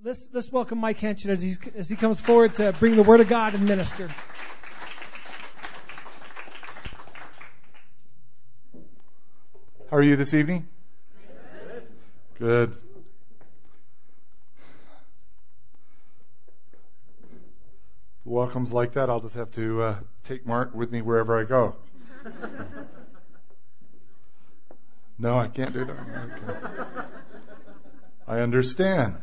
Let's, let's welcome Mike Hanchett as, he's, as he comes forward to bring the Word of God and minister. How are you this evening? Good. Welcomes like that, I'll just have to uh, take Mark with me wherever I go. no, I can't do that. Okay. I understand.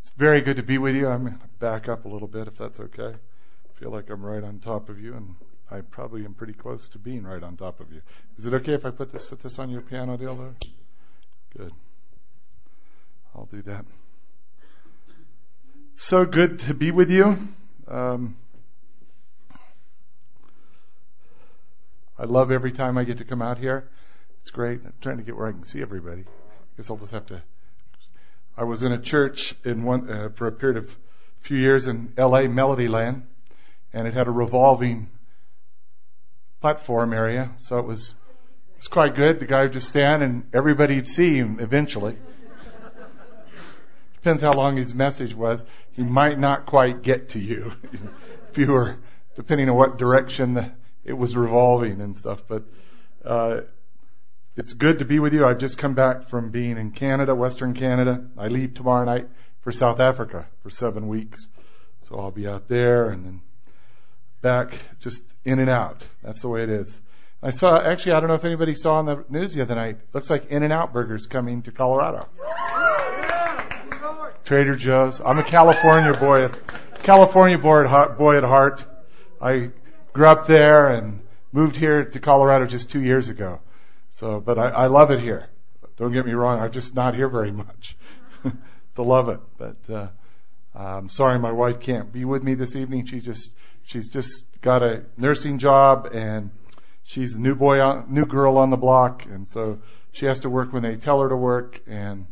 It's very good to be with you. I'm going to back up a little bit if that's okay. I feel like I'm right on top of you, and I probably am pretty close to being right on top of you. Is it okay if I put this, put this on your piano deal there? Good. I'll do that. So good to be with you. Um, I love every time I get to come out here. It's great. I'm trying to get where I can see everybody. I guess I'll just have to. I was in a church in one uh, for a period of a few years in L.A. Melodyland, and it had a revolving platform area, so it was it was quite good. The guy would just stand, and everybody'd see him eventually. Depends how long his message was. He might not quite get to you if you were, depending on what direction the, it was revolving and stuff. But uh, it's good to be with you. I've just come back from being in Canada, Western Canada. I leave tomorrow night for South Africa for seven weeks. So I'll be out there and then back just in and out. That's the way it is. I saw, actually, I don't know if anybody saw on the news the other night. Looks like In-N-Out Burgers coming to Colorado. Trader Joe's. I'm a California boy, California boy at heart, boy at heart. I grew up there and moved here to Colorado just two years ago. So, but I, I love it here. Don't get me wrong. I'm just not here very much to love it. But, uh, I'm sorry my wife can't be with me this evening. She just, she's just got a nursing job and she's the new boy on, new girl on the block. And so she has to work when they tell her to work and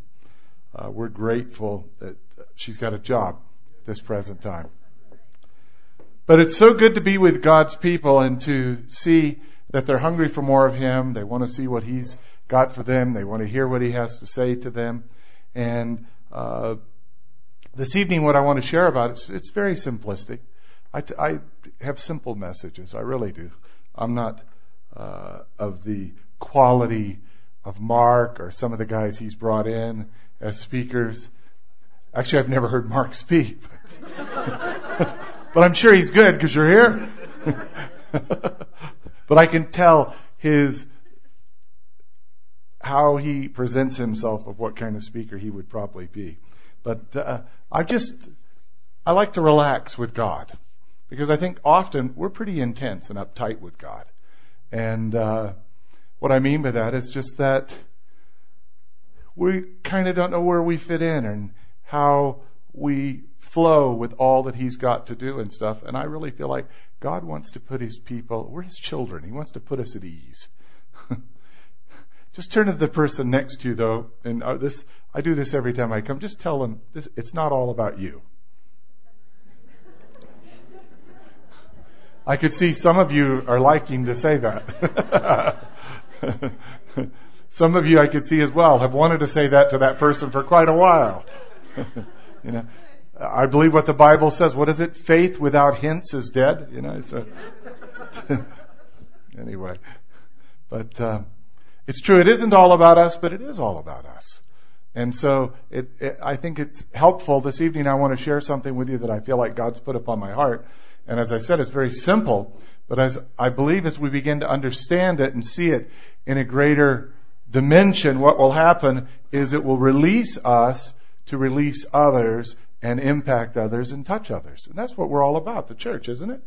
uh, we're grateful that she's got a job this present time. But it's so good to be with God's people and to see that they're hungry for more of Him. They want to see what He's got for them. They want to hear what He has to say to them. And uh, this evening, what I want to share about it's, it's very simplistic. I, t- I have simple messages. I really do. I'm not uh, of the quality of Mark or some of the guys he's brought in as speakers. Actually, I've never heard Mark speak, but, but I'm sure he's good because you're here. but I can tell his how he presents himself of what kind of speaker he would probably be. But uh, I just I like to relax with God because I think often we're pretty intense and uptight with God, and uh, what I mean by that is just that we kind of don't know where we fit in and how we flow with all that He's got to do and stuff. And I really feel like God wants to put His people, we're His children. He wants to put us at ease. just turn to the person next to you though, and uh, this, I do this every time I come. Just tell them this, it's not all about you. I could see some of you are liking to say that. Some of you I could see as well have wanted to say that to that person for quite a while. you know, I believe what the Bible says. What is it? Faith without hints is dead. You know, it's a, anyway, but uh, it's true. It isn't all about us, but it is all about us. And so it, it, I think it's helpful this evening. I want to share something with you that I feel like God's put upon my heart. And as I said, it's very simple, but as I believe as we begin to understand it and see it in a greater dimension, what will happen is it will release us to release others and impact others and touch others. And that's what we're all about, the church, isn't it?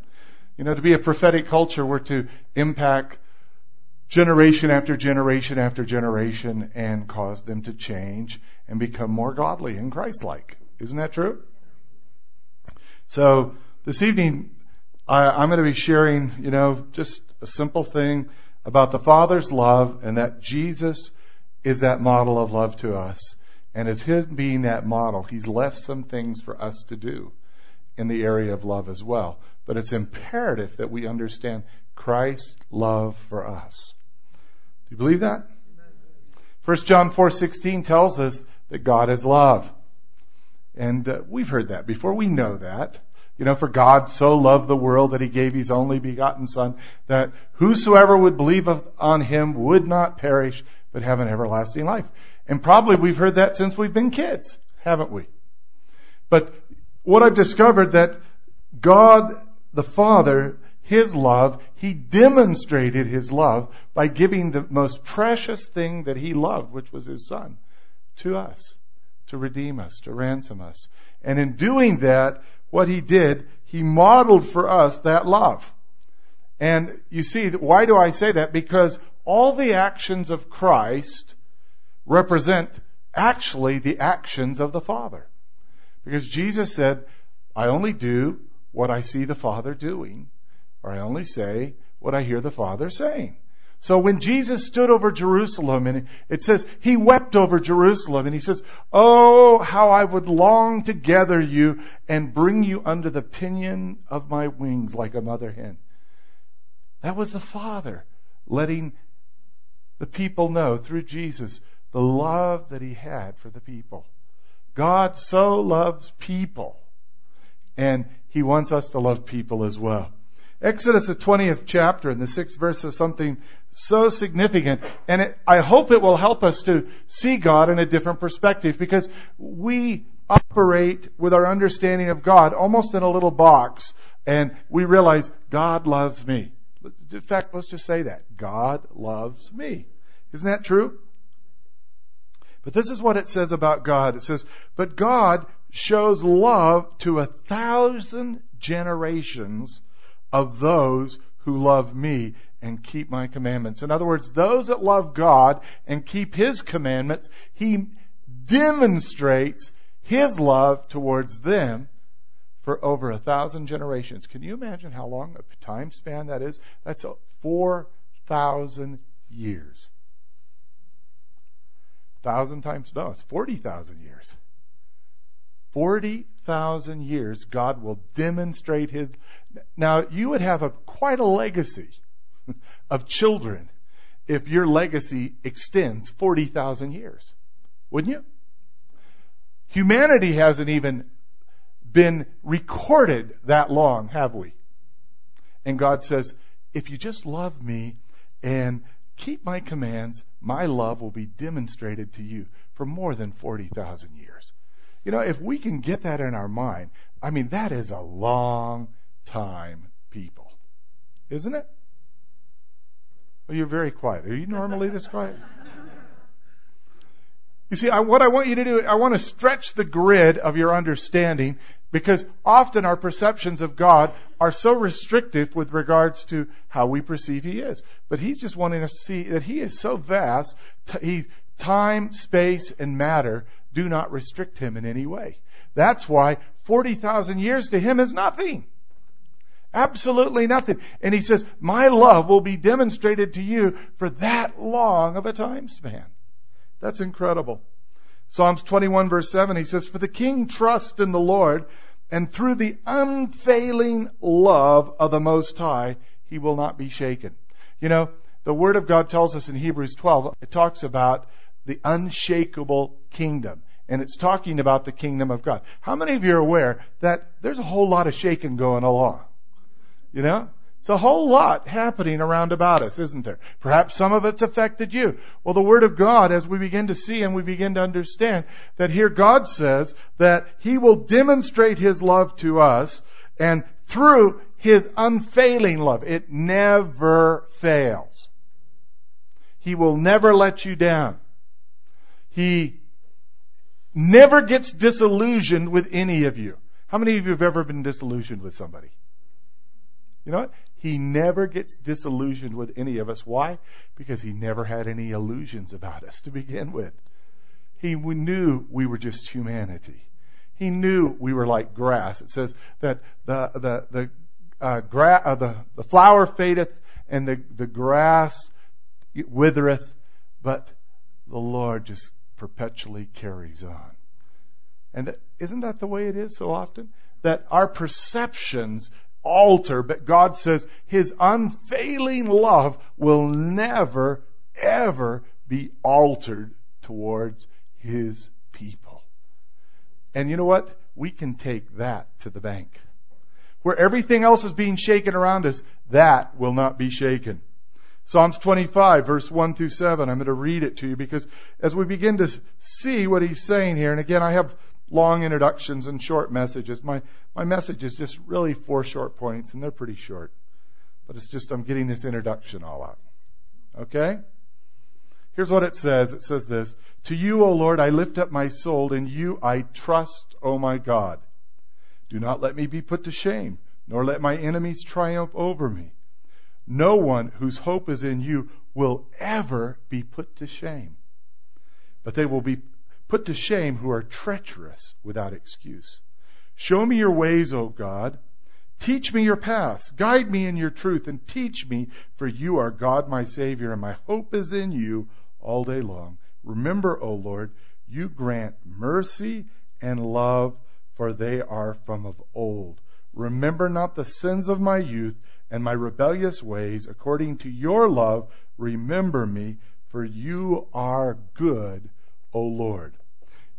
You know, to be a prophetic culture, we're to impact generation after generation after generation and cause them to change and become more godly and Christ-like. Isn't that true? So this evening, I, am going to be sharing, you know, just a simple thing about the Father's love and that Jesus is that model of love to us. And as Him being that model, He's left some things for us to do in the area of love as well. But it's imperative that we understand Christ's love for us. Do you believe that? 1 John 4:16 tells us that God is love. And uh, we've heard that before. We know that. You know, for God so loved the world that he gave his only begotten son that whosoever would believe on him would not perish but have an everlasting life. And probably we've heard that since we've been kids, haven't we? But what I've discovered that God the Father, His love, He demonstrated His love by giving the most precious thing that He loved, which was His Son, to us, to redeem us, to ransom us. And in doing that, what He did, He modeled for us that love. And you see, why do I say that? Because all the actions of Christ represent actually the actions of the Father. Because Jesus said, I only do what I see the Father doing, or I only say what I hear the Father saying. So when Jesus stood over Jerusalem and it says he wept over Jerusalem and he says, Oh, how I would long to gather you and bring you under the pinion of my wings like a mother hen. That was the Father letting the people know through Jesus the love that he had for the people. God so loves people and he wants us to love people as well. Exodus, the 20th chapter and the sixth verse is something so significant. And it, I hope it will help us to see God in a different perspective because we operate with our understanding of God almost in a little box and we realize God loves me. In fact, let's just say that. God loves me. Isn't that true? But this is what it says about God. It says, but God shows love to a thousand generations of those who love me and keep my commandments. In other words, those that love God and keep His commandments, He demonstrates His love towards them for over a thousand generations. Can you imagine how long a time span that is? That's a 4,000 years. Thousand times, no, it's 40,000 years. 40,000 years, God will demonstrate His. Now, you would have a, quite a legacy of children if your legacy extends 40,000 years. Wouldn't you? Humanity hasn't even been recorded that long, have we? And God says, if you just love me and keep my commands, my love will be demonstrated to you for more than 40,000 years. You know, if we can get that in our mind, I mean, that is a long time, people. Isn't it? Well, you're very quiet. Are you normally this quiet? You see, I, what I want you to do, I want to stretch the grid of your understanding because often our perceptions of God are so restrictive with regards to how we perceive He is. But He's just wanting us to see that He is so vast, t- he, time, space, and matter do not restrict him in any way. That's why 40,000 years to him is nothing. Absolutely nothing. And he says, my love will be demonstrated to you for that long of a time span. That's incredible. Psalms 21 verse 7, he says, for the king trusts in the Lord and through the unfailing love of the Most High, he will not be shaken. You know, the Word of God tells us in Hebrews 12, it talks about the unshakable kingdom and it's talking about the kingdom of God. How many of you are aware that there's a whole lot of shaking going along? You know? It's a whole lot happening around about us, isn't there? Perhaps some of it's affected you. Well, the Word of God, as we begin to see and we begin to understand that here God says that He will demonstrate His love to us and through His unfailing love. It never fails. He will never let you down. He never gets disillusioned with any of you. How many of you have ever been disillusioned with somebody? You know what? He never gets disillusioned with any of us. Why? Because he never had any illusions about us to begin with. He knew we were just humanity. He knew we were like grass. It says that the the the uh, gra- uh, the, the flower fadeth and the the grass withereth, but the Lord just perpetually carries on. And isn't that the way it is so often? That our perceptions alter, but God says His unfailing love will never, ever be altered towards his people. And you know what? We can take that to the bank. Where everything else is being shaken around us, that will not be shaken. Psalms 25 verse 1 through 7. I'm going to read it to you because as we begin to see what he's saying here, and again, I have long introductions and short messages. My, my message is just really four short points and they're pretty short. But it's just, I'm getting this introduction all out. Okay? Here's what it says. It says this. To you, O Lord, I lift up my soul. In you I trust, O my God. Do not let me be put to shame, nor let my enemies triumph over me. No one whose hope is in you will ever be put to shame. But they will be put to shame who are treacherous without excuse. Show me your ways, O God. Teach me your paths. Guide me in your truth and teach me, for you are God my Savior, and my hope is in you all day long. Remember, O Lord, you grant mercy and love, for they are from of old. Remember not the sins of my youth and my rebellious ways. According to your love, remember me, for you are good, O Lord.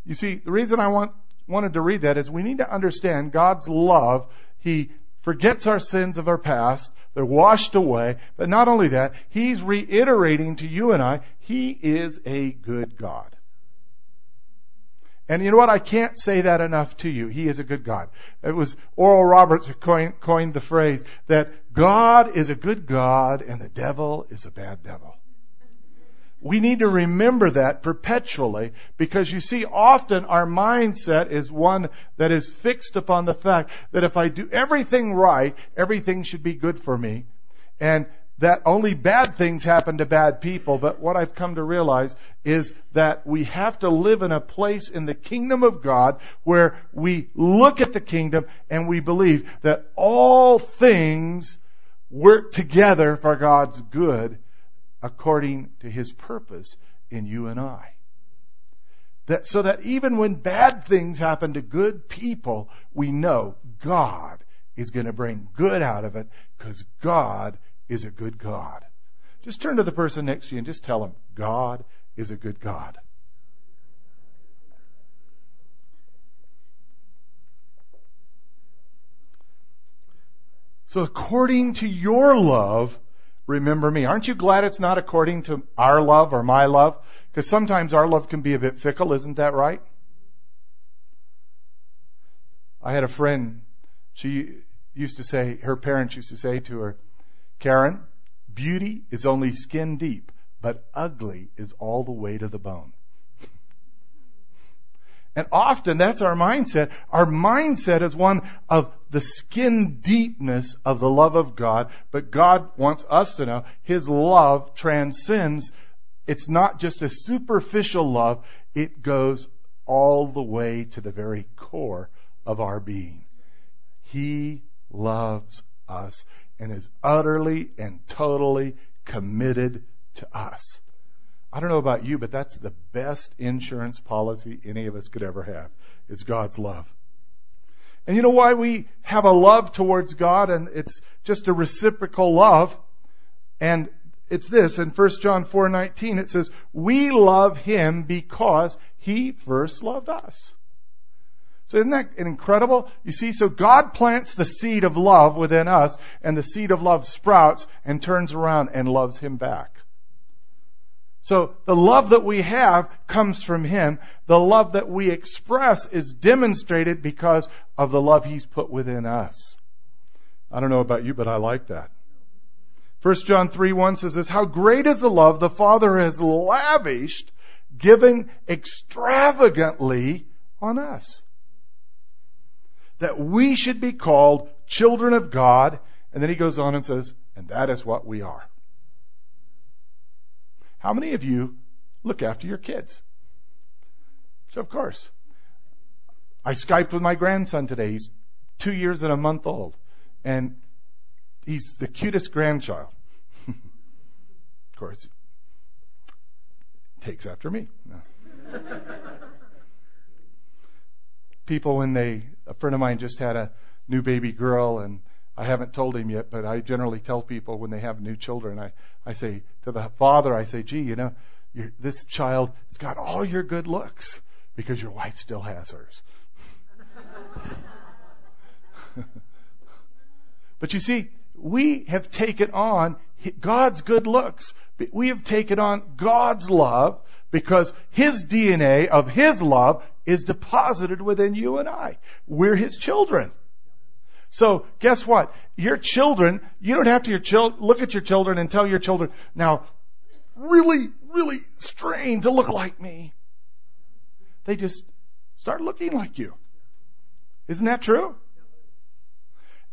You see, the reason I want, wanted to read that is we need to understand God's love. He forgets our sins of our past. They're washed away. But not only that, He's reiterating to you and I, He is a good God. And you know what? I can't say that enough to you. He is a good God. It was Oral Roberts who coined, coined the phrase that God is a good God and the devil is a bad devil. We need to remember that perpetually because you see, often our mindset is one that is fixed upon the fact that if I do everything right, everything should be good for me. And that only bad things happen to bad people, but what I've come to realize is that we have to live in a place in the kingdom of God where we look at the kingdom and we believe that all things work together for God's good according to His purpose in you and I. That, so that even when bad things happen to good people, we know God is going to bring good out of it because God is a good God. Just turn to the person next to you and just tell them, God is a good God. So according to your love, remember me. Aren't you glad it's not according to our love or my love? Because sometimes our love can be a bit fickle, isn't that right? I had a friend, she used to say, her parents used to say to her, Karen, beauty is only skin deep, but ugly is all the way to the bone. And often that's our mindset. Our mindset is one of the skin deepness of the love of God, but God wants us to know His love transcends. It's not just a superficial love, it goes all the way to the very core of our being. He loves us and is utterly and totally committed to us. I don't know about you, but that's the best insurance policy any of us could ever have. It's God's love. And you know why we have a love towards God and it's just a reciprocal love? And it's this in 1 John 4:19 it says, "We love him because he first loved us." So isn't that incredible? You see, so God plants the seed of love within us, and the seed of love sprouts and turns around and loves Him back. So the love that we have comes from Him. The love that we express is demonstrated because of the love He's put within us. I don't know about you, but I like that. 1 John 3 1 says this, How great is the love the Father has lavished, giving extravagantly on us that we should be called children of God. And then he goes on and says, and that is what we are. How many of you look after your kids? So of course. I Skyped with my grandson today. He's two years and a month old. And he's the cutest grandchild. of course, takes after me. People when they, a friend of mine just had a new baby girl and I haven't told him yet, but I generally tell people when they have new children, I, I say to the father, I say, gee, you know, this child has got all your good looks because your wife still has hers. but you see, we have taken on God's good looks. We have taken on God's love because His DNA of His love is deposited within you and I. We're His children. So guess what? Your children, you don't have to your look at your children and tell your children, now, really, really strain to look like me. They just start looking like you. Isn't that true?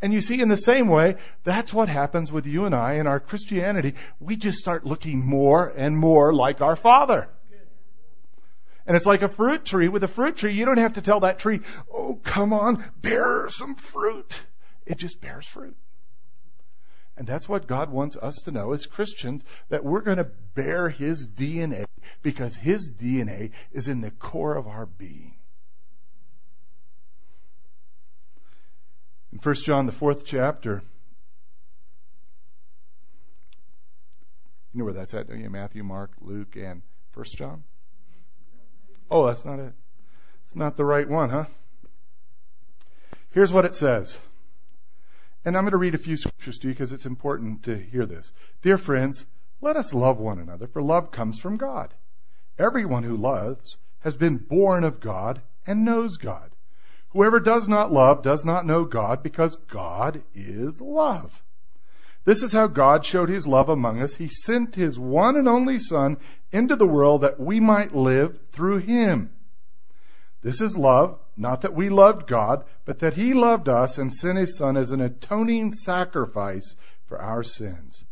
And you see, in the same way, that's what happens with you and I in our Christianity. We just start looking more and more like our Father. And it's like a fruit tree. With a fruit tree, you don't have to tell that tree, oh, come on, bear some fruit. It just bears fruit. And that's what God wants us to know as Christians, that we're going to bear His DNA because His DNA is in the core of our being. In 1 John, the fourth chapter, you know where that's at, don't you? Matthew, Mark, Luke, and 1 John? Oh, that's not it. It's not the right one, huh? Here's what it says. And I'm going to read a few scriptures to you because it's important to hear this. Dear friends, let us love one another, for love comes from God. Everyone who loves has been born of God and knows God. Whoever does not love does not know God because God is love. This is how God showed his love among us. He sent his one and only Son into the world that we might live through him. This is love, not that we loved God, but that he loved us and sent his Son as an atoning sacrifice for our sins.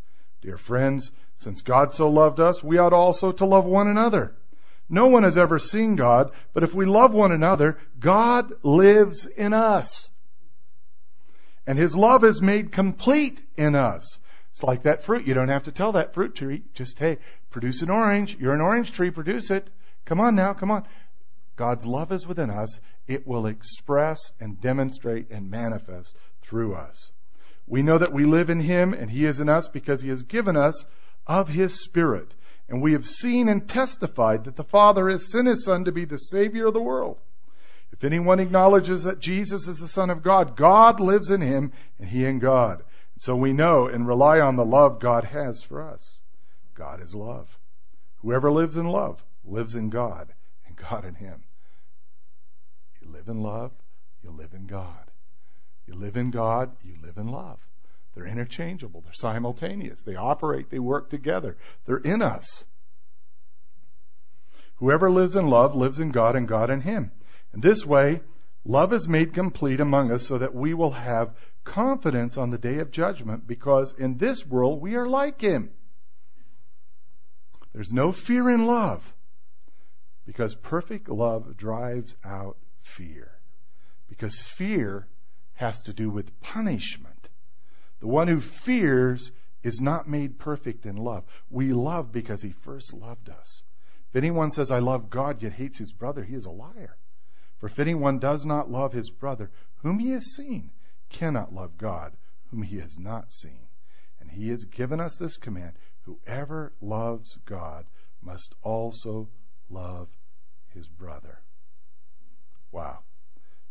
Dear friends, since God so loved us, we ought also to love one another. No one has ever seen God, but if we love one another, God lives in us. And His love is made complete in us. It's like that fruit. You don't have to tell that fruit tree, just, hey, produce an orange. You're an orange tree, produce it. Come on now, come on. God's love is within us. It will express and demonstrate and manifest through us. We know that we live in Him and He is in us because He has given us of His Spirit. And we have seen and testified that the Father has sent His Son to be the Savior of the world. If anyone acknowledges that Jesus is the Son of God, God lives in him and he in God. So we know and rely on the love God has for us. God is love. Whoever lives in love lives in God and God in him. You live in love, you live in God. You live in God, you live in love. They're interchangeable, they're simultaneous, they operate, they work together, they're in us. Whoever lives in love lives in God and God in him. In this way, love is made complete among us so that we will have confidence on the day of judgment because in this world we are like him. There's no fear in love because perfect love drives out fear. Because fear has to do with punishment. The one who fears is not made perfect in love. We love because he first loved us. If anyone says, I love God, yet hates his brother, he is a liar. For if anyone does not love his brother, whom he has seen, cannot love God, whom he has not seen. And he has given us this command whoever loves God must also love his brother. Wow.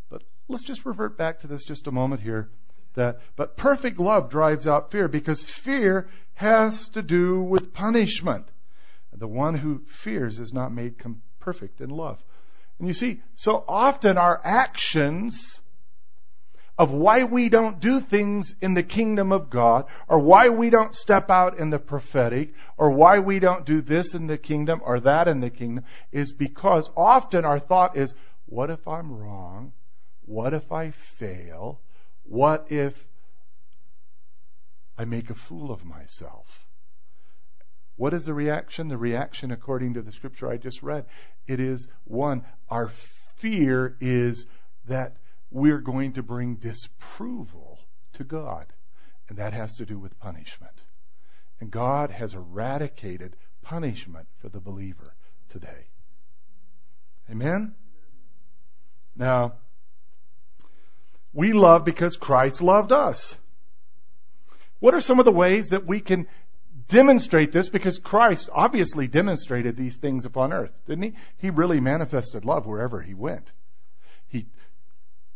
But let's just revert back to this just a moment here. That, but perfect love drives out fear because fear has to do with punishment. The one who fears is not made perfect in love. And you see, so often our actions of why we don't do things in the kingdom of God, or why we don't step out in the prophetic, or why we don't do this in the kingdom or that in the kingdom, is because often our thought is, what if I'm wrong? What if I fail? What if I make a fool of myself? What is the reaction? The reaction, according to the scripture I just read, it is one, our fear is that we're going to bring disapproval to God. And that has to do with punishment. And God has eradicated punishment for the believer today. Amen? Now, we love because Christ loved us. What are some of the ways that we can demonstrate this because Christ obviously demonstrated these things upon earth, didn't he? He really manifested love wherever he went. He,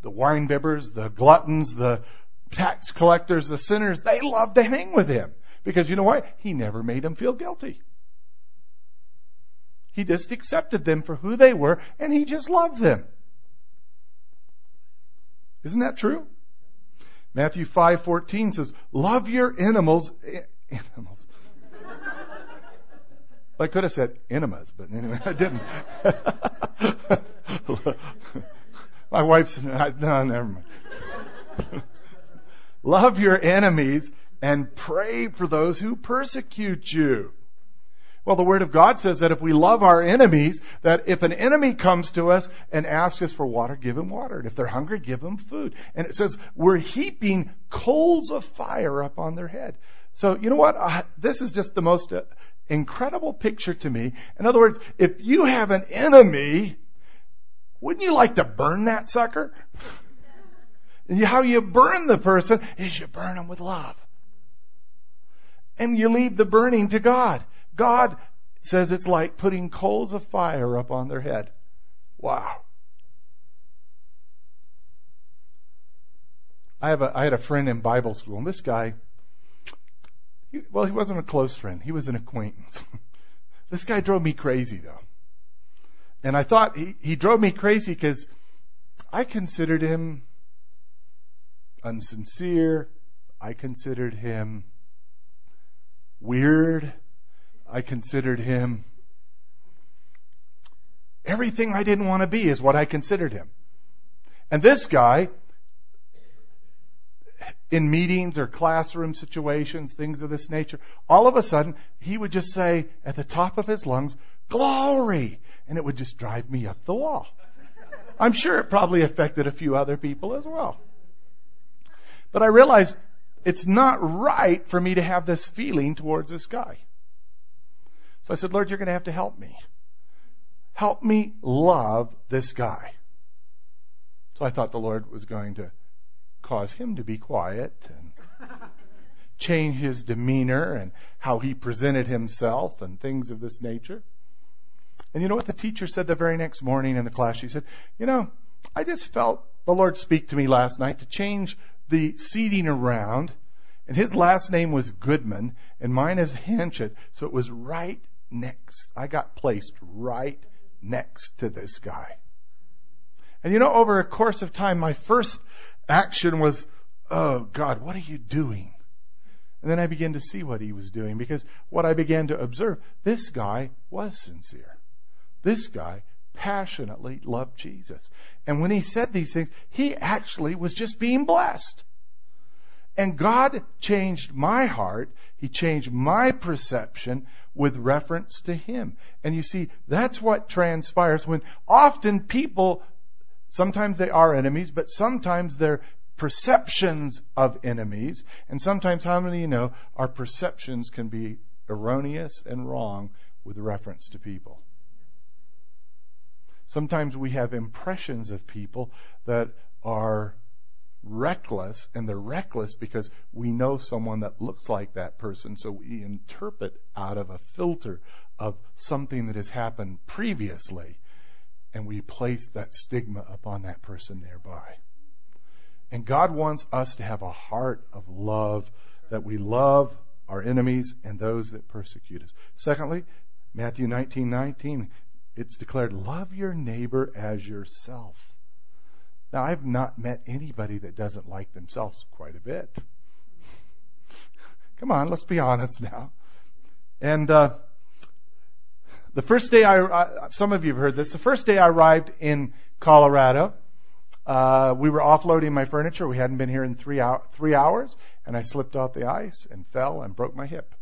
the wine bibbers, the gluttons, the tax collectors, the sinners, they loved to hang with him. Because you know what? He never made them feel guilty. He just accepted them for who they were and he just loved them. Isn't that true? Matthew 5:14 says, "Love your animals, animals." I could have said enemas, but anyway, I didn't. My wife's no, never mind. Love your enemies and pray for those who persecute you. Well, the Word of God says that if we love our enemies, that if an enemy comes to us and asks us for water, give him water. And if they're hungry, give them food. And it says we're heaping coals of fire up on their head. So, you know what? Uh, this is just the most uh, incredible picture to me. In other words, if you have an enemy, wouldn't you like to burn that sucker? And how you burn the person is you burn them with love. And you leave the burning to God. God says it's like putting coals of fire up on their head. Wow. I have a, I had a friend in Bible school, and this guy, well, he wasn't a close friend. He was an acquaintance. this guy drove me crazy, though. And I thought he, he drove me crazy because I considered him unsincere. I considered him weird. I considered him everything I didn't want to be is what I considered him. And this guy, in meetings or classroom situations, things of this nature, all of a sudden, he would just say at the top of his lungs, glory! And it would just drive me up the wall. I'm sure it probably affected a few other people as well. But I realized it's not right for me to have this feeling towards this guy. So I said, Lord, you're going to have to help me. Help me love this guy. So I thought the Lord was going to cause him to be quiet and change his demeanor and how he presented himself and things of this nature. And you know what the teacher said the very next morning in the class? She said, You know, I just felt the Lord speak to me last night to change the seating around. And his last name was Goodman, and mine is Hanchett, so it was right next. I got placed right next to this guy. And you know, over a course of time, my first action was, oh God, what are you doing? And then I began to see what he was doing because what I began to observe, this guy was sincere. This guy passionately loved Jesus. And when he said these things, he actually was just being blessed. And God changed my heart. He changed my perception with reference to Him. And you see, that's what transpires when often people, sometimes they are enemies, but sometimes they're perceptions of enemies. And sometimes, how many you know, our perceptions can be erroneous and wrong with reference to people. Sometimes we have impressions of people that are reckless, and they're reckless because we know someone that looks like that person, so we interpret out of a filter of something that has happened previously, and we place that stigma upon that person thereby. And God wants us to have a heart of love, that we love our enemies and those that persecute us. Secondly, Matthew 19:19, 19, it's declared, love your neighbor as yourself. Now, I've not met anybody that doesn't like themselves quite a bit. Come on, let's be honest now. And uh, the first day I, some of you have heard this. The first day I arrived in Colorado, uh, we were offloading my furniture. We hadn't been here in three, hour, three hours, and I slipped off the ice and fell and broke my hip.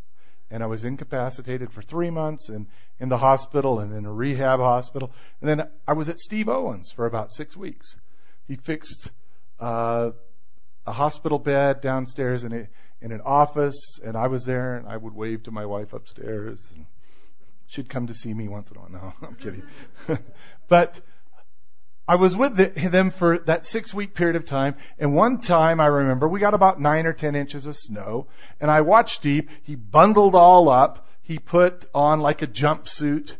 And I was incapacitated for three months and in the hospital and in a rehab hospital. And then I was at Steve Owens for about six weeks. He fixed uh, a hospital bed downstairs in a, in an office, and I was there, and I would wave to my wife upstairs, and she'd come to see me once in a while. No, I'm kidding. but I was with the, them for that six week period of time, and one time I remember we got about nine or ten inches of snow, and I watched Deep. He bundled all up. He put on like a jumpsuit.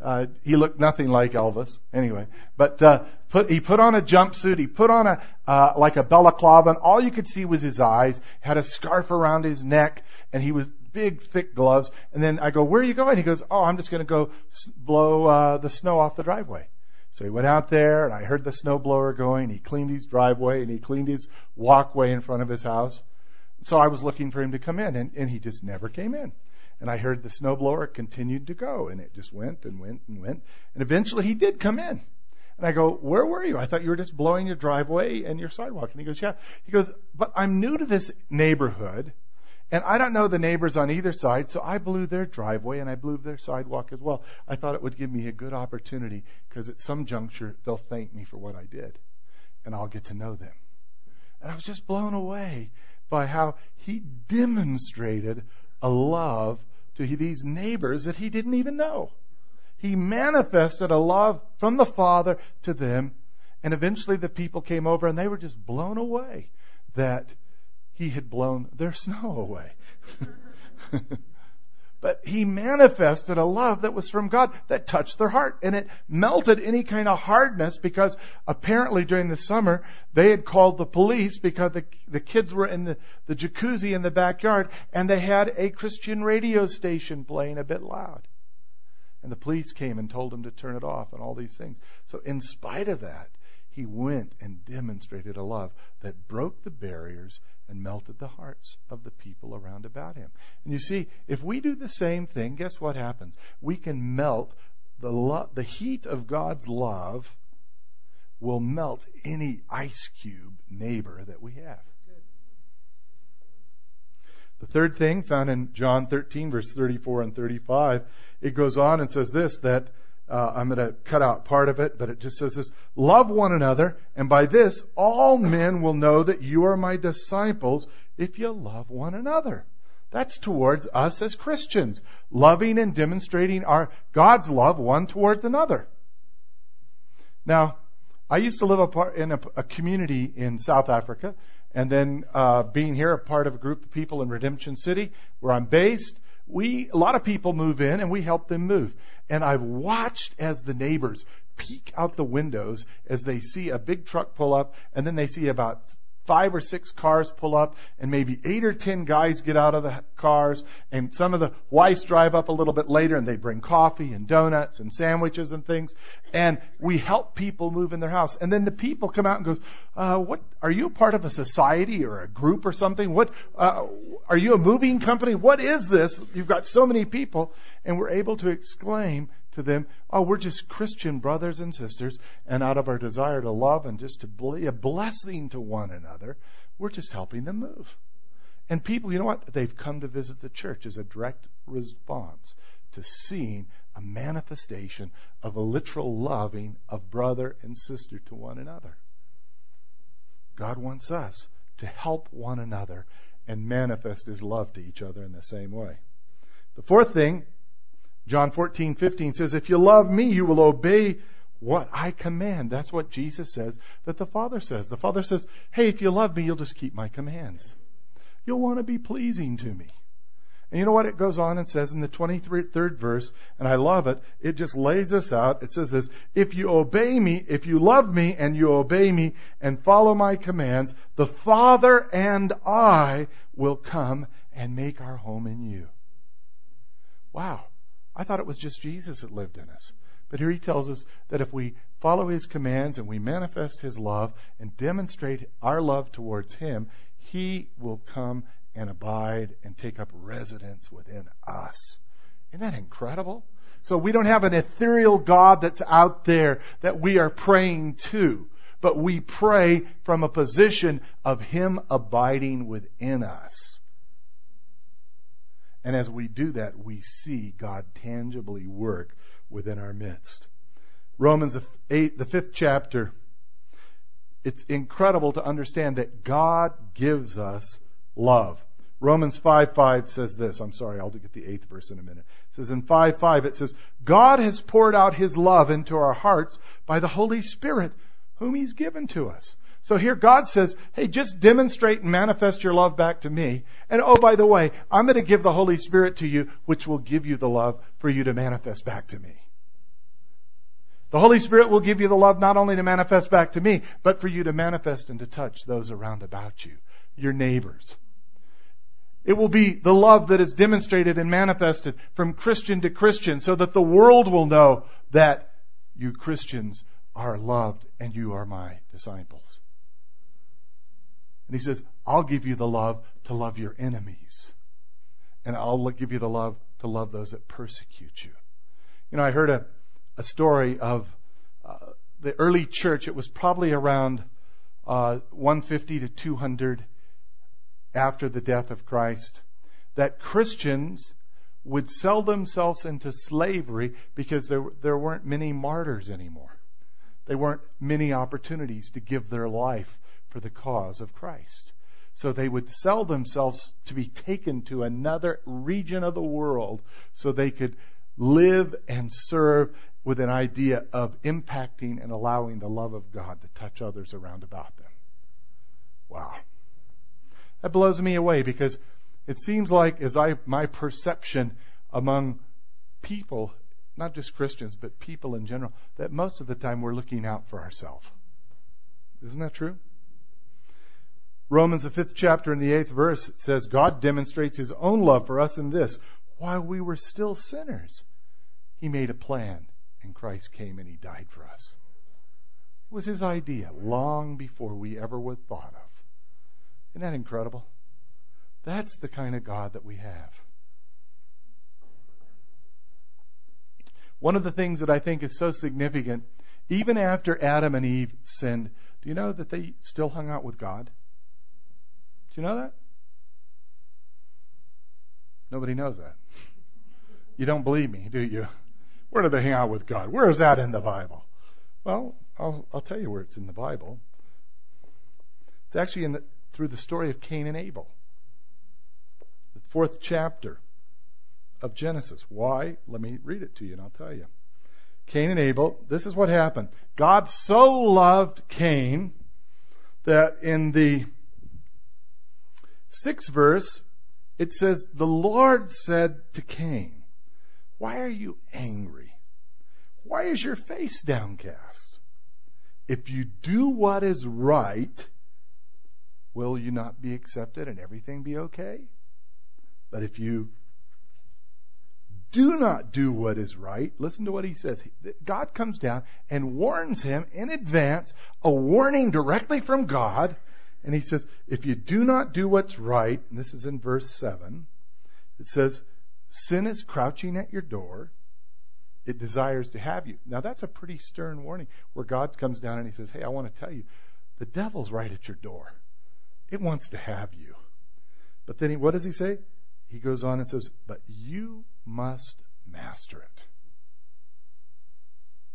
Uh, he looked nothing like Elvis, anyway. But uh, put he put on a jumpsuit. He put on a uh, like a balaclava, and all you could see was his eyes. Had a scarf around his neck, and he was big, thick gloves. And then I go, "Where are you going?" He goes, "Oh, I'm just going to go blow uh, the snow off the driveway." So he went out there and I heard the snowblower going. He cleaned his driveway and he cleaned his walkway in front of his house. So I was looking for him to come in and, and he just never came in. And I heard the snowblower continued to go and it just went and went and went. And eventually he did come in. And I go, where were you? I thought you were just blowing your driveway and your sidewalk. And he goes, yeah. He goes, but I'm new to this neighborhood and I don't know the neighbors on either side, so I blew their driveway and I blew their sidewalk as well. I thought it would give me a good opportunity because at some juncture they'll thank me for what I did and I'll get to know them. And I was just blown away by how he demonstrated a love to these neighbors that he didn't even know. He manifested a love from the Father to them, and eventually the people came over and they were just blown away that he had blown their snow away. but he manifested a love that was from God that touched their heart and it melted any kind of hardness because apparently during the summer they had called the police because the, the kids were in the, the jacuzzi in the backyard and they had a Christian radio station playing a bit loud. And the police came and told them to turn it off and all these things. So in spite of that, he went and demonstrated a love that broke the barriers and melted the hearts of the people around about him. And you see, if we do the same thing, guess what happens? We can melt the lo- the heat of God's love will melt any ice cube neighbor that we have. The third thing found in John 13 verse 34 and 35, it goes on and says this that uh, I'm going to cut out part of it, but it just says this Love one another, and by this all men will know that you are my disciples if you love one another. That's towards us as Christians, loving and demonstrating our God's love one towards another. Now, I used to live in a, a community in South Africa, and then uh, being here, a part of a group of people in Redemption City, where I'm based. We a lot of people move in, and we help them move. And I've watched as the neighbors peek out the windows as they see a big truck pull up, and then they see about five or six cars pull up, and maybe eight or ten guys get out of the cars, and some of the wives drive up a little bit later, and they bring coffee and donuts and sandwiches and things, and we help people move in their house. And then the people come out and goes, uh, "What? Are you part of a society or a group or something? What? Uh, are you a moving company? What is this? You've got so many people." And we're able to exclaim to them, oh, we're just Christian brothers and sisters, and out of our desire to love and just to be a blessing to one another, we're just helping them move. And people, you know what? They've come to visit the church as a direct response to seeing a manifestation of a literal loving of brother and sister to one another. God wants us to help one another and manifest his love to each other in the same way. The fourth thing John 14, 15 says, If you love me, you will obey what I command. That's what Jesus says that the Father says. The Father says, Hey, if you love me, you'll just keep my commands. You'll want to be pleasing to me. And you know what it goes on and says in the 23rd verse, and I love it, it just lays this out. It says this, if you obey me, if you love me and you obey me and follow my commands, the Father and I will come and make our home in you. Wow. I thought it was just Jesus that lived in us. But here he tells us that if we follow his commands and we manifest his love and demonstrate our love towards him, he will come and abide and take up residence within us. Isn't that incredible? So we don't have an ethereal God that's out there that we are praying to, but we pray from a position of him abiding within us. And as we do that, we see God tangibly work within our midst. Romans 8, the fifth chapter, it's incredible to understand that God gives us love. Romans 5 5 says this. I'm sorry, I'll get the eighth verse in a minute. It says in 5 5, it says, God has poured out his love into our hearts by the Holy Spirit, whom he's given to us. So here God says, hey, just demonstrate and manifest your love back to me. And oh, by the way, I'm going to give the Holy Spirit to you, which will give you the love for you to manifest back to me. The Holy Spirit will give you the love not only to manifest back to me, but for you to manifest and to touch those around about you, your neighbors. It will be the love that is demonstrated and manifested from Christian to Christian so that the world will know that you Christians are loved and you are my disciples. And he says, I'll give you the love to love your enemies. And I'll give you the love to love those that persecute you. You know, I heard a, a story of uh, the early church. It was probably around uh, 150 to 200 after the death of Christ that Christians would sell themselves into slavery because there, there weren't many martyrs anymore. There weren't many opportunities to give their life for the cause of Christ. So they would sell themselves to be taken to another region of the world so they could live and serve with an idea of impacting and allowing the love of God to touch others around about them. Wow. That blows me away because it seems like as I my perception among people, not just Christians, but people in general, that most of the time we're looking out for ourselves. Isn't that true? Romans, the fifth chapter in the eighth verse, it says, God demonstrates his own love for us in this. While we were still sinners, he made a plan, and Christ came and he died for us. It was his idea long before we ever were thought of. Isn't that incredible? That's the kind of God that we have. One of the things that I think is so significant, even after Adam and Eve sinned, do you know that they still hung out with God? Do you know that? Nobody knows that. You don't believe me, do you? Where do they hang out with God? Where is that in the Bible? Well, I'll, I'll tell you where it's in the Bible. It's actually in the, through the story of Cain and Abel. The fourth chapter of Genesis. Why? Let me read it to you and I'll tell you. Cain and Abel, this is what happened. God so loved Cain that in the sixth verse, it says, The Lord said to Cain, Why are you angry? Why is your face downcast? If you do what is right, will you not be accepted and everything be okay? But if you do not do what is right, listen to what he says. God comes down and warns him in advance, a warning directly from God. And he says, if you do not do what's right, and this is in verse 7, it says, sin is crouching at your door. It desires to have you. Now that's a pretty stern warning where God comes down and he says, hey, I want to tell you, the devil's right at your door. It wants to have you. But then he, what does he say? He goes on and says, but you must master it.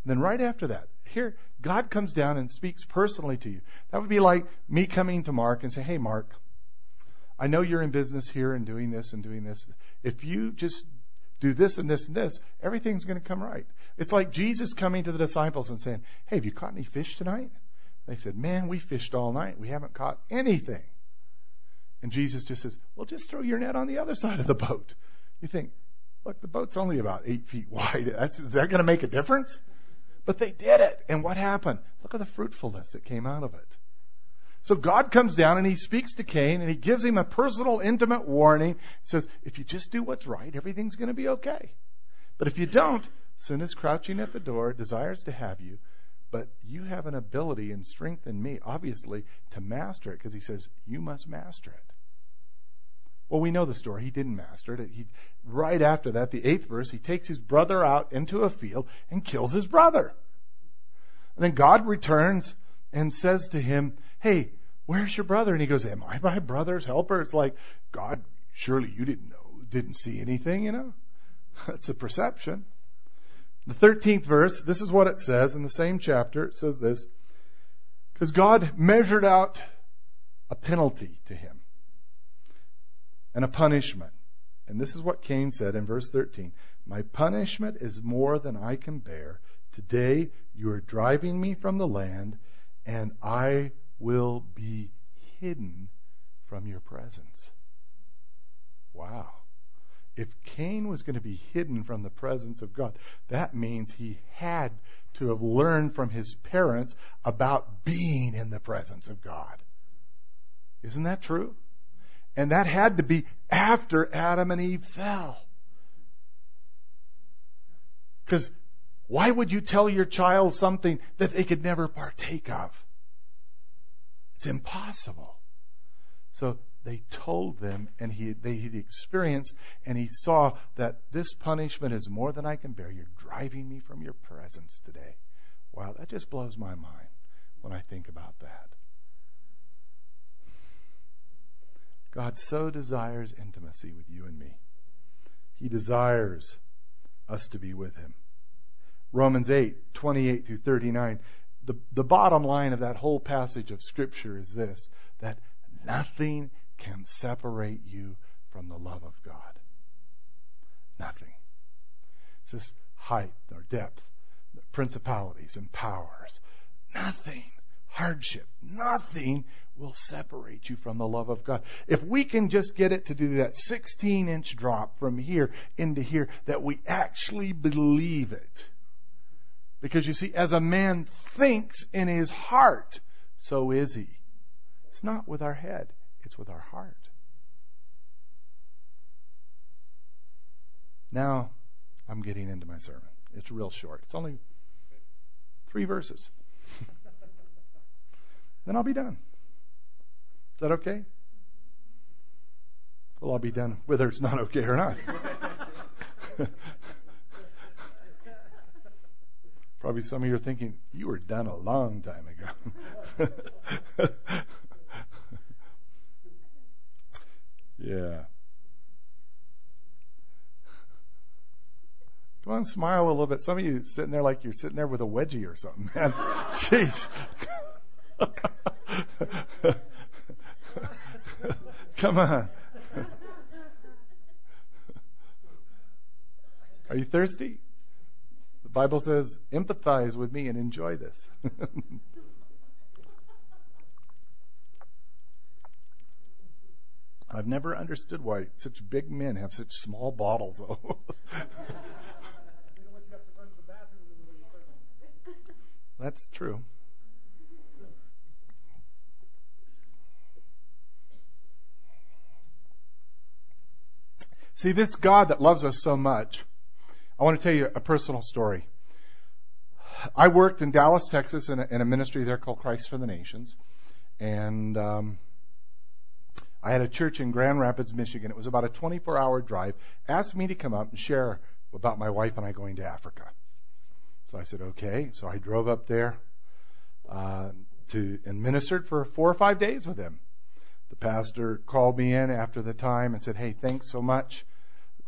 And then right after that, here, God comes down and speaks personally to you. That would be like me coming to Mark and say, hey, Mark, I know you're in business here and doing this and doing this. If you just do this and this and this, everything's going to come right. It's like Jesus coming to the disciples and saying, hey, have you caught any fish tonight? They said, Man, we fished all night. We haven't caught anything. And Jesus just says, Well, just throw your net on the other side of the boat. You think, Look, the boat's only about eight feet wide. That's, is that going to make a difference? But they did it. And what happened? Look at the fruitfulness that came out of it. So God comes down and he speaks to Cain and he gives him a personal, intimate warning. He says, if you just do what's right, everything's going to be okay. But if you don't, sin is crouching at the door, desires to have you, but you have an ability and strength in me, obviously, to master it because he says, you must master it. Well, we know the story. He didn't master it. He, right after that, the eighth verse, he takes his brother out into a field and kills his brother. And then God returns and says to him, Hey, where's your brother? And he goes, Am I my brother's helper? It's like, God, surely you didn't know, didn't see anything, you know? That's a perception. The 13th verse, this is what it says in the same chapter. It says this because God measured out a penalty to him and a punishment. And this is what Cain said in verse 13 My punishment is more than I can bear. Today you are driving me from the land, and I will be hidden from your presence. Wow. If Cain was going to be hidden from the presence of God, that means he had to have learned from his parents about being in the presence of God. Isn't that true? And that had to be after Adam and Eve fell. Because why would you tell your child something that they could never partake of? It's impossible. So they told them, and he they experienced, and he saw that this punishment is more than I can bear. You're driving me from your presence today. Wow, that just blows my mind when I think about that. God so desires intimacy with you and me. He desires us to be with him. Romans 8, 28 through 39. The, the bottom line of that whole passage of Scripture is this that nothing can separate you from the love of God. Nothing. It's this height or depth, principalities and powers. Nothing. Hardship. Nothing will separate you from the love of God. If we can just get it to do that 16 inch drop from here into here, that we actually believe it. Because you see, as a man thinks in his heart, so is he. It's not with our head, it's with our heart. Now, I'm getting into my sermon. It's real short. It's only three verses. then I'll be done. Is that okay? Well, I'll be done whether it's not okay or not. Probably some of you are thinking, you were done a long time ago. yeah. Come on, smile a little bit. Some of you sitting there like you're sitting there with a wedgie or something, man. Jeez. Come on. Are you thirsty? Bible says, empathize with me and enjoy this. I've never understood why such big men have such small bottles, though. That's true. See, this God that loves us so much, I want to tell you a personal story. I worked in Dallas, Texas, in a, in a ministry there called Christ for the Nations, and um, I had a church in Grand Rapids, Michigan. It was about a 24-hour drive. Asked me to come up and share about my wife and I going to Africa. So I said, okay. So I drove up there uh, to and ministered for four or five days with him. The pastor called me in after the time and said, hey, thanks so much.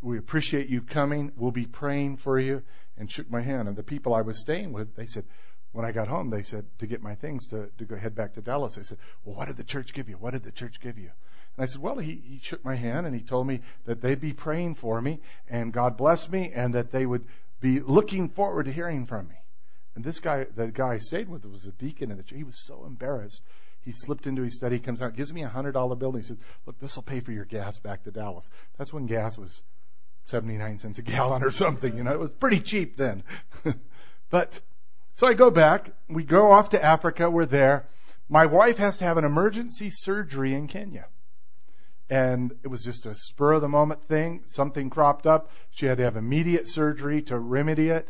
We appreciate you coming. We'll be praying for you. And shook my hand. And the people I was staying with, they said, when I got home, they said to get my things to, to go head back to Dallas. They said, well, what did the church give you? What did the church give you? And I said, well, he, he shook my hand and he told me that they'd be praying for me and God bless me and that they would be looking forward to hearing from me. And this guy, the guy I stayed with was a deacon in the church. He was so embarrassed. He slipped into his study, comes out, gives me a hundred dollar bill, and he said, look, this will pay for your gas back to Dallas. That's when gas was 79 cents a gallon or something. You know, it was pretty cheap then. but, so I go back. We go off to Africa. We're there. My wife has to have an emergency surgery in Kenya. And it was just a spur of the moment thing. Something cropped up. She had to have immediate surgery to remedy it.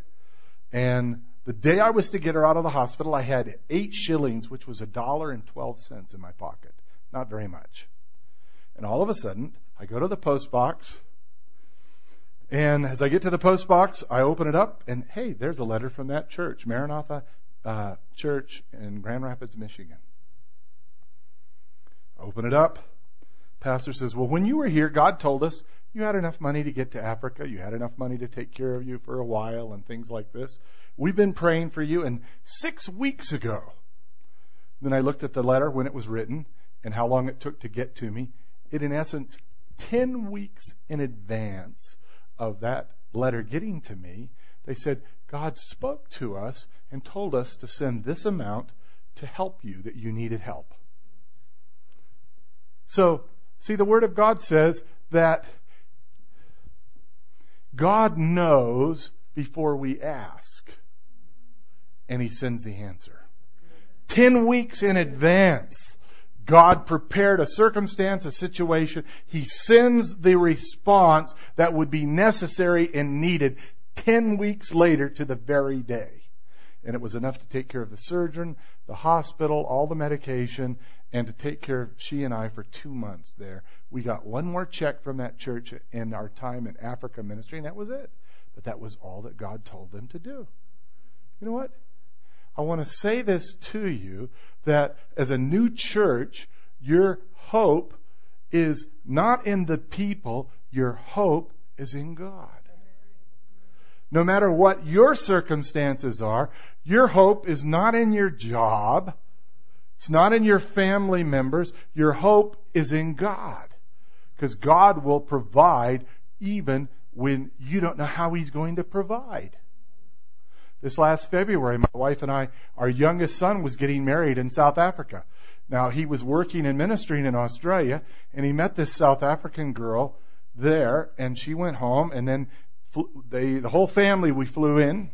And the day I was to get her out of the hospital, I had eight shillings, which was a dollar and twelve cents in my pocket. Not very much. And all of a sudden, I go to the post box and as I get to the post box, I open it up, and hey, there's a letter from that church, Maranatha uh, Church in Grand Rapids, Michigan. Open it up. Pastor says, Well, when you were here, God told us you had enough money to get to Africa. You had enough money to take care of you for a while and things like this. We've been praying for you. And six weeks ago, then I looked at the letter when it was written and how long it took to get to me. It, in essence, 10 weeks in advance of that letter getting to me, they said, God spoke to us and told us to send this amount to help you that you needed help. So, see, the Word of God says that God knows before we ask, and He sends the answer. Ten weeks in advance, God prepared a circumstance, a situation. He sends the response that would be necessary and needed ten weeks later to the very day. And it was enough to take care of the surgeon, the hospital, all the medication, and to take care of she and I for two months there. We got one more check from that church in our time in Africa ministry, and that was it. But that was all that God told them to do. You know what? I want to say this to you that as a new church, your hope is not in the people, your hope is in God. No matter what your circumstances are, your hope is not in your job. It's not in your family members. Your hope is in God. Because God will provide even when you don't know how He's going to provide. This last February, my wife and I, our youngest son was getting married in South Africa. Now, he was working and ministering in Australia, and he met this South African girl there, and she went home, and then they, the whole family, we flew in.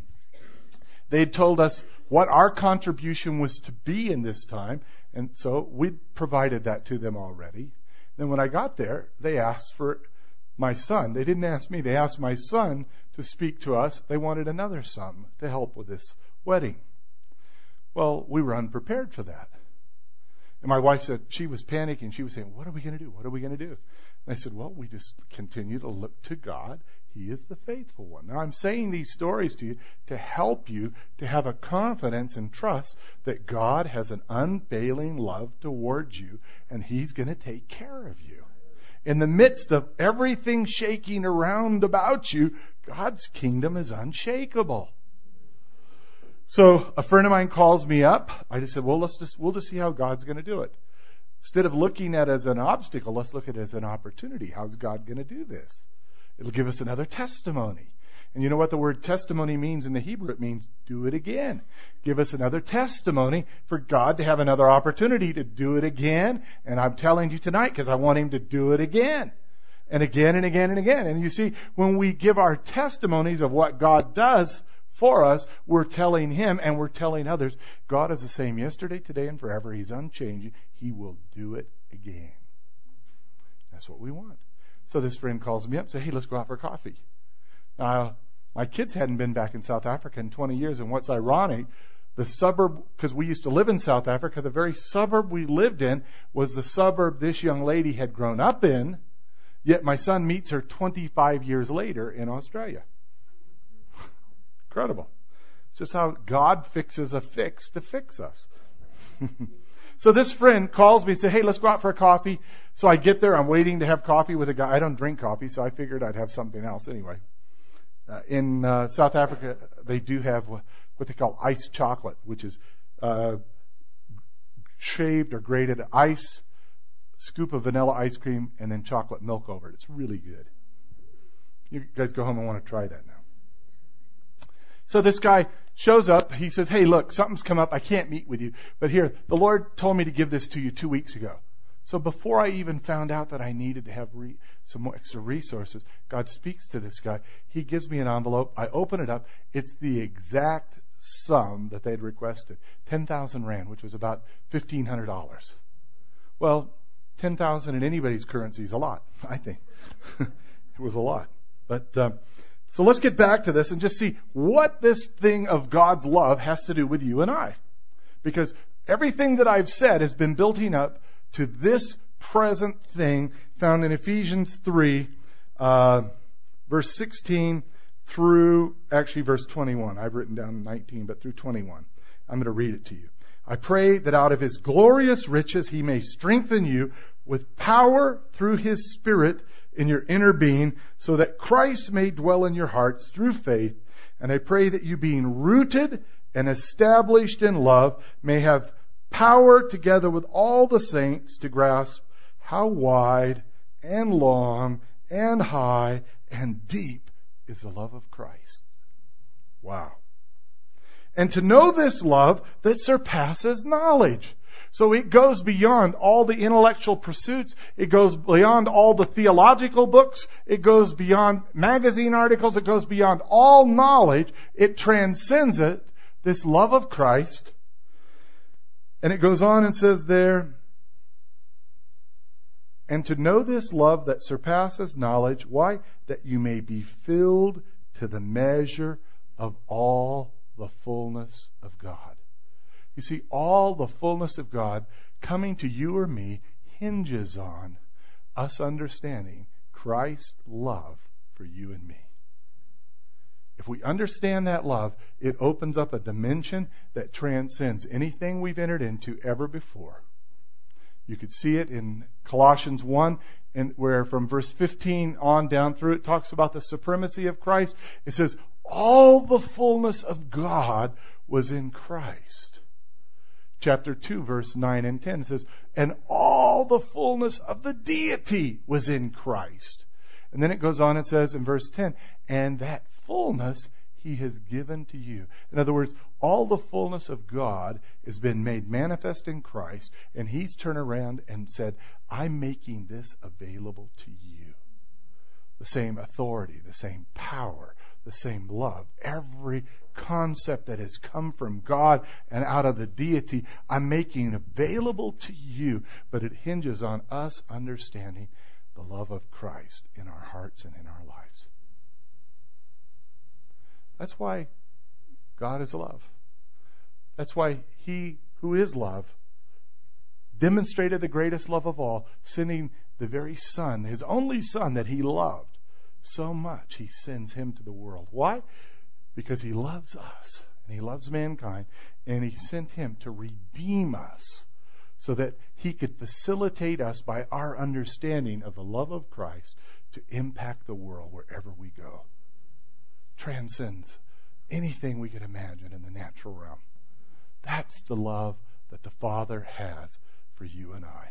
They told us what our contribution was to be in this time, and so we provided that to them already. Then when I got there, they asked for my son. They didn't ask me. They asked my son to speak to us. They wanted another sum to help with this wedding. Well, we were unprepared for that. And my wife said she was panicking. She was saying, What are we going to do? What are we going to do? And I said, Well, we just continue to look to God he is the faithful one. Now, I'm saying these stories to you to help you to have a confidence and trust that God has an unfailing love towards you and He's going to take care of you. In the midst of everything shaking around about you, God's kingdom is unshakable. So a friend of mine calls me up. I just said, well, let's just, we'll just see how God's going to do it. Instead of looking at it as an obstacle, let's look at it as an opportunity. How's God going to do this? It'll give us another testimony. And you know what the word testimony means in the Hebrew? It means do it again. Give us another testimony for God to have another opportunity to do it again. And I'm telling you tonight because I want Him to do it again. And again and again and again. And you see, when we give our testimonies of what God does for us, we're telling Him and we're telling others, God is the same yesterday, today, and forever. He's unchanging. He will do it again. That's what we want. So this friend calls me up and says, hey, let's go out for coffee. Now, my kids hadn't been back in South Africa in 20 years, and what's ironic, the suburb, because we used to live in South Africa, the very suburb we lived in was the suburb this young lady had grown up in, yet my son meets her 25 years later in Australia. Incredible. It's just how God fixes a fix to fix us. So this friend calls me and says, hey, let's go out for a coffee. So I get there. I'm waiting to have coffee with a guy. I don't drink coffee, so I figured I'd have something else anyway. Uh, in uh, South Africa, they do have what they call iced chocolate, which is uh, shaved or grated ice, scoop of vanilla ice cream, and then chocolate milk over it. It's really good. You guys go home and want to try that now. So this guy shows up. He says, Hey, look, something's come up. I can't meet with you. But here, the Lord told me to give this to you two weeks ago. So before I even found out that I needed to have re- some more extra resources, God speaks to this guy. He gives me an envelope. I open it up. It's the exact sum that they'd requested 10,000 Rand, which was about $1,500. Well, 10,000 in anybody's currency is a lot, I think. it was a lot. But um, so let's get back to this and just see what this thing of God's love has to do with you and I. Because everything that I've said has been building up to this present thing found in Ephesians 3, uh, verse 16 through actually verse 21. I've written down 19, but through 21. I'm going to read it to you. I pray that out of his glorious riches he may strengthen you with power through his spirit in your inner being so that Christ may dwell in your hearts through faith. And I pray that you being rooted and established in love may have power together with all the saints to grasp how wide and long and high and deep is the love of Christ. Wow. And to know this love that surpasses knowledge. So it goes beyond all the intellectual pursuits. It goes beyond all the theological books. It goes beyond magazine articles. It goes beyond all knowledge. It transcends it. This love of Christ. And it goes on and says there, and to know this love that surpasses knowledge. Why? That you may be filled to the measure of all the fullness of God. You see, all the fullness of God coming to you or me hinges on us understanding Christ's love for you and me. If we understand that love, it opens up a dimension that transcends anything we've entered into ever before. You could see it in Colossians 1, and where from verse 15 on down through it talks about the supremacy of Christ. It says, all the fullness of God was in Christ. Chapter 2, verse 9 and 10 says, and all the fullness of the deity was in Christ. And then it goes on and says in verse 10, and that fullness he has given to you. In other words, all the fullness of God has been made manifest in Christ, and he's turned around and said, I'm making this available to you. The same authority, the same power, the same love. Every concept that has come from God and out of the deity, I'm making available to you, but it hinges on us understanding the love of Christ in our hearts and in our lives. That's why God is love. That's why He who is love demonstrated the greatest love of all, sending the very Son, His only Son that He loved so much, He sends Him to the world. Why? Because He loves us and He loves mankind, and He sent Him to redeem us so that He could facilitate us by our understanding of the love of Christ to impact the world wherever we go transcends anything we could imagine in the natural realm. That's the love that the Father has for you and I.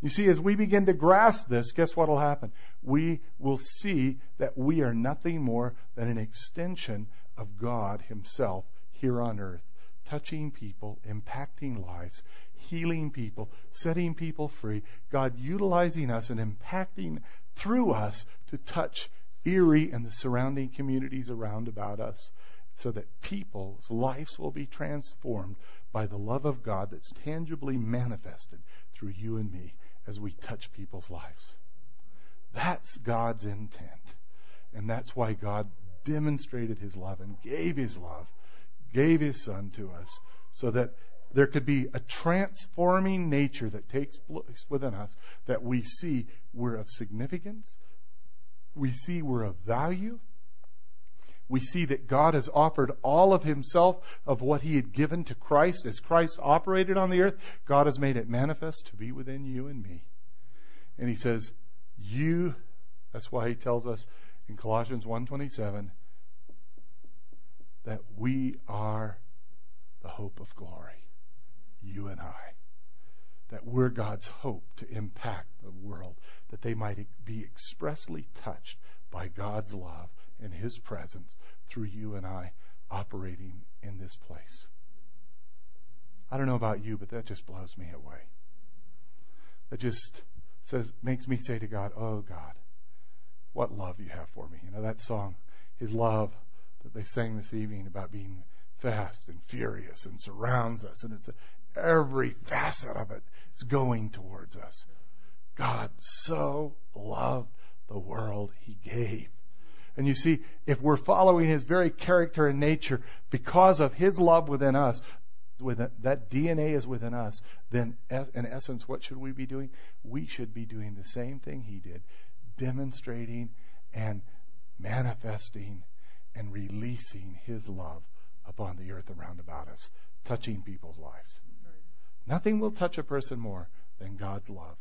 You see, as we begin to grasp this, guess what will happen? We will see that we are nothing more than an extension of God Himself here on earth, touching people, impacting lives, healing people, setting people free, God utilizing us and impacting through us to touch Erie and the surrounding communities around about us so that people's lives will be transformed by the love of God that's tangibly manifested through you and me as we touch people's lives. That's God's intent. And that's why God demonstrated his love and gave his love, gave his son to us so that there could be a transforming nature that takes place within us that we see we're of significance, we see we're of value. We see that God has offered all of Himself of what He had given to Christ as Christ operated on the earth. God has made it manifest to be within you and me. And He says, You, that's why He tells us in Colossians 1.27 that we are the hope of glory. You and I that we're God's hope to impact the world, that they might be expressly touched by God's love and His presence through you and I operating in this place. I don't know about you, but that just blows me away. That just says makes me say to God, "Oh God, what love you have for me." You know that song, His love that they sang this evening about being fast and furious and surrounds us, and it's a, every facet of it is going towards us. God so loved the world he gave. And you see, if we're following his very character and nature because of his love within us, within, that DNA is within us, then in essence, what should we be doing? We should be doing the same thing he did, demonstrating and manifesting and releasing his love upon the earth around about us, touching people's lives. Nothing will touch a person more than God's love